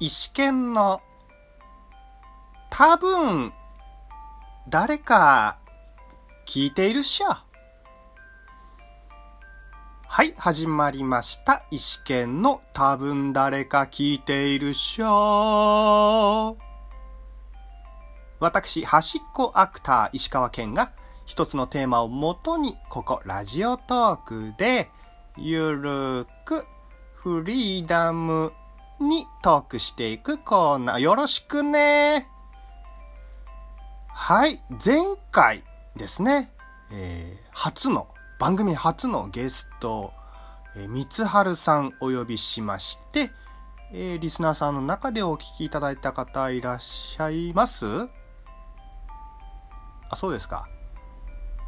石剣の多分誰か聞いているっしょ。はい、始まりました。石剣の多分誰か聞いているっしょ。私、端っこアクター石川健が一つのテーマをもとに、ここラジオトークで、ゆるくフリーダムにトークしていくコーナー。よろしくね。はい、前回ですね、えー初の、番組初のゲスト、えー、三春さんお呼びしまして、えーリスナーさんの中でお聞きいただいた方いらっしゃいます？あ、そうですか。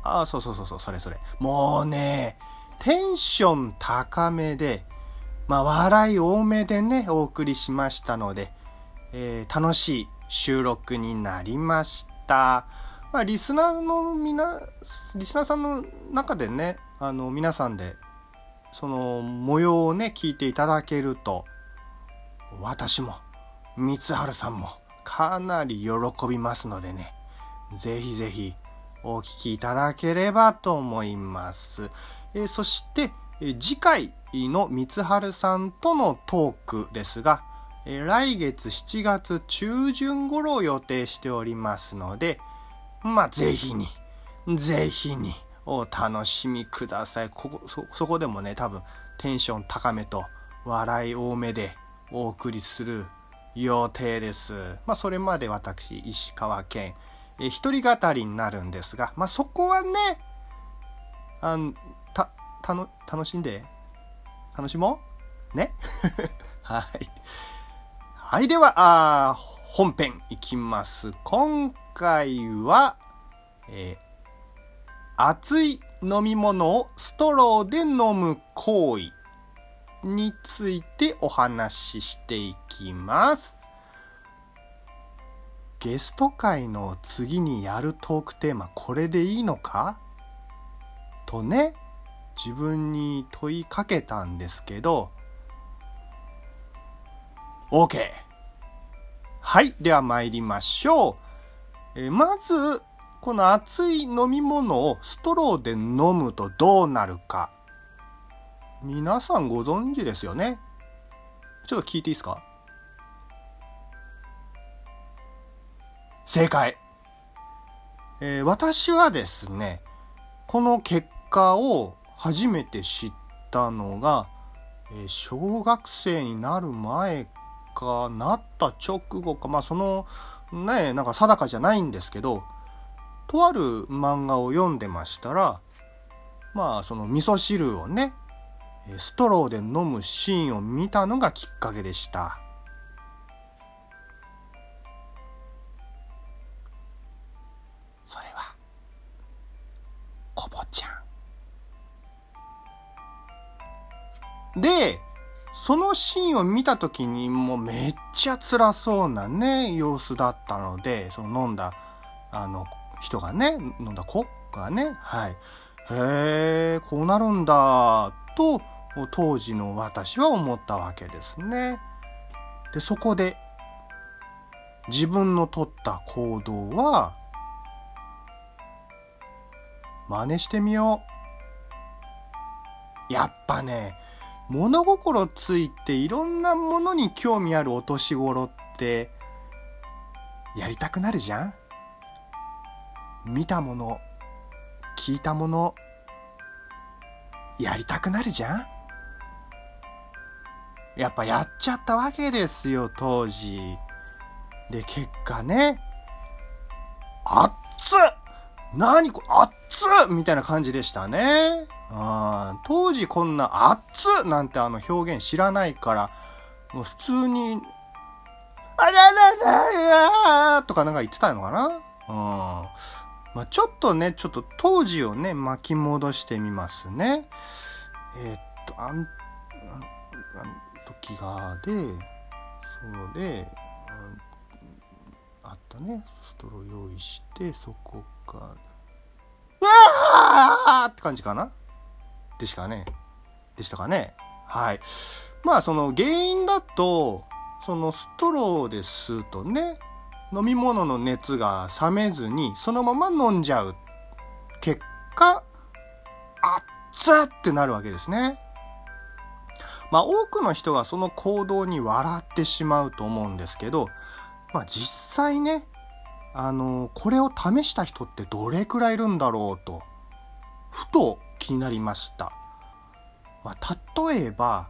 あ、そうそうそうそう、それそれ。もうね、テンション高めで、まあ、笑い多めでね、お送りしましたので、えー楽しい収録になりました。まあ、リスナーのみな、リスナーさんの中でね、あの、皆さんで、その模様をね、聞いていただけると、私も、三春さんも、かなり喜びますのでね、ぜひぜひ、お聞きいただければと思います。えーそして、次回の三春さんとのトークですが、来月7月中旬頃を予定しておりますので、まあ、ぜひに、ぜひに、お楽しみください。ここ、そ、そこでもね、多分、テンション高めと、笑い多めで、お送りする予定です。まあ、それまで私、石川県、え一人語りになるんですが、まあ、そこはね、あの、た、の、楽しんで、楽しもうね はい。はい、では、あ本編いきます。今回は、えー熱い飲み物をストローで飲む行為についてお話ししていきます。ゲスト会の次にやるトークテーマ、これでいいのか？とね、自分に問いかけたんですけど、OK! はい、では参りましょう。えまず、この熱い飲み物をストローで飲むとどうなるか。皆さんご存知ですよね？ちょっと聞いていいですか？正解。えー私はですね、この結果を初めて知ったのが、え小学生になる前かなった直後か、まあそのね、なんか定かじゃないんですけど、とある漫画を読んでましたら、まあその味噌汁をね、ストローで飲むシーンを見たのがきっかけでした。で、そのシーンを見た時にもうめっちゃ辛そうなね、様子だったので、その飲んだ、あの、人がね、飲んだ子がね、はい。へえ、こうなるんだ、と、当時の私は思ったわけですね。で、そこで、自分の取った行動は、真似してみよう。やっぱね、物心ついていろんなものに興味あるお年頃って、やりたくなるじゃん？見たもの、聞いたもの、やりたくなるじゃん？やっぱやっちゃったわけですよ、当時。で、結果ね、あっ！つ何これ、あっつみたいな感じでしたね。うん当時こんな、あっつなんてあの表現知らないから、もう普通に、あららららとかなんか言ってたのかなうん。まあちょっとね、ちょっと当時をね、巻き戻してみますね。えーっと、あん、あん、あん時がで、そうで、あったね。ストロー用意して、そこか、うわーって感じかな？でしたかね？でしたかね？はい。まあ、その原因だと、そのストローで吸うとね、飲み物の熱が冷めずにそのまま飲んじゃう。結果、熱ってなるわけですね。まあ多くの人がその行動に笑ってしまうと思うんですけど、まあ実際ね、あの、これを試した人ってどれくらいいるんだろうと、ふと気になりました。まあ例えば、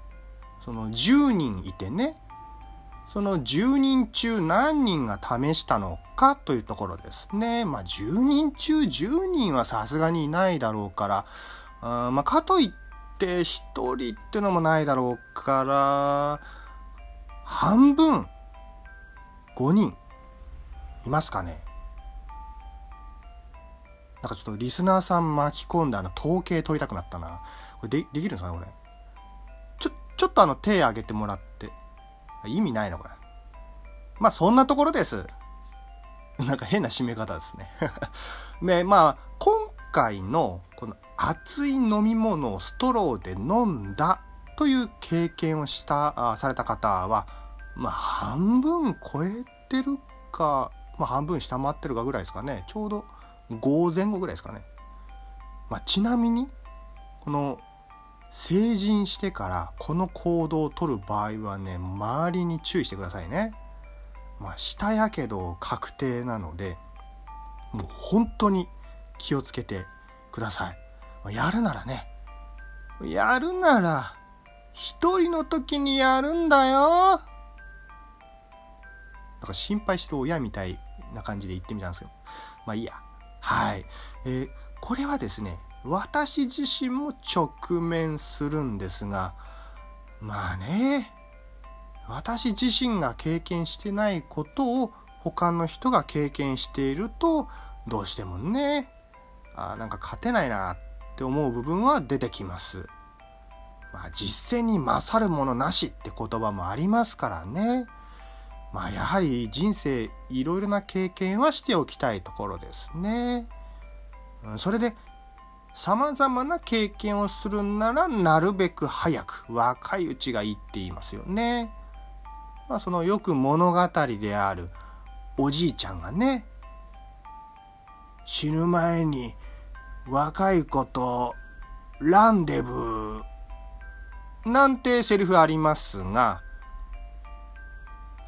その10人いてね、その10人中何人が試したのかというところですね。まあ10人中10人はさすがにいないだろうから、あまあかといって1人っていうのもないだろうから、半分、5人、いますかね？なんかちょっとリスナーさん巻き込んであの統計取りたくなったな。これでできるんですかねこれ？ちょ、ちょっとあの手挙げてもらって。意味ないなこれ。まあそんなところです。なんか変な締め方ですね。ね、まあ今回のこの熱い飲み物をストローで飲んだという経験をした、あされた方は、まあ、半分超えてるか、まあ、半分下回ってるかぐらいですかね。ちょうど5前後ぐらいですかね。まあ、ちなみに、この、成人してからこの行動をとる場合はね、周りに注意してくださいね。まあ、下やけど確定なので、もう本当に気をつけてください。やるならね、やるなら、一人の時にやるんだよ。なんか心配してる親みたいな感じで言ってみたんですけど。まあいいや。はい。えー、これはですね、私自身も直面するんですが、まあね、私自身が経験してないことを他の人が経験していると、どうしてもね、あなんか勝てないなって思う部分は出てきます。まあ実践に勝るものなしって言葉もありますからね。まあやはり人生いろいろな経験はしておきたいところですね。それで様々な経験をするならなるべく早く若いうちがいいって言いますよね。まあそのよく物語であるおじいちゃんがね死ぬ前に若い子とランデブーなんてセリフありますが、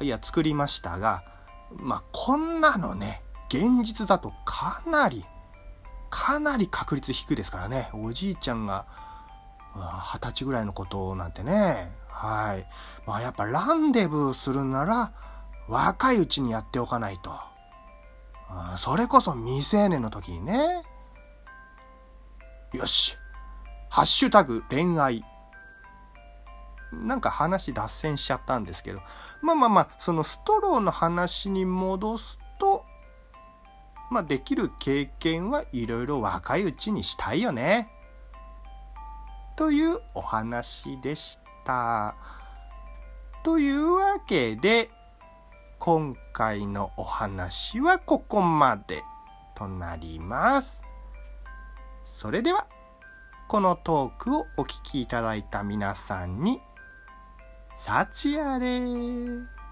いや、作りましたが、まあ、こんなのね、現実だとかなり、かなり確率低いですからね。おじいちゃんが、二十歳ぐらいのことなんてね。はい。まあ、やっぱランデブーするなら、若いうちにやっておかないと。それこそ未成年の時にね。よし。ハッシュタグ恋愛。なんか話脱線しちゃったんですけど。まあまあまあ、そのストローの話に戻すと、まあできる経験はいろいろ若いうちにしたいよね。というお話でした。というわけで、今回のお話はここまでとなります。それでは、このトークをお聞きいただいた皆さんに、幸あれ。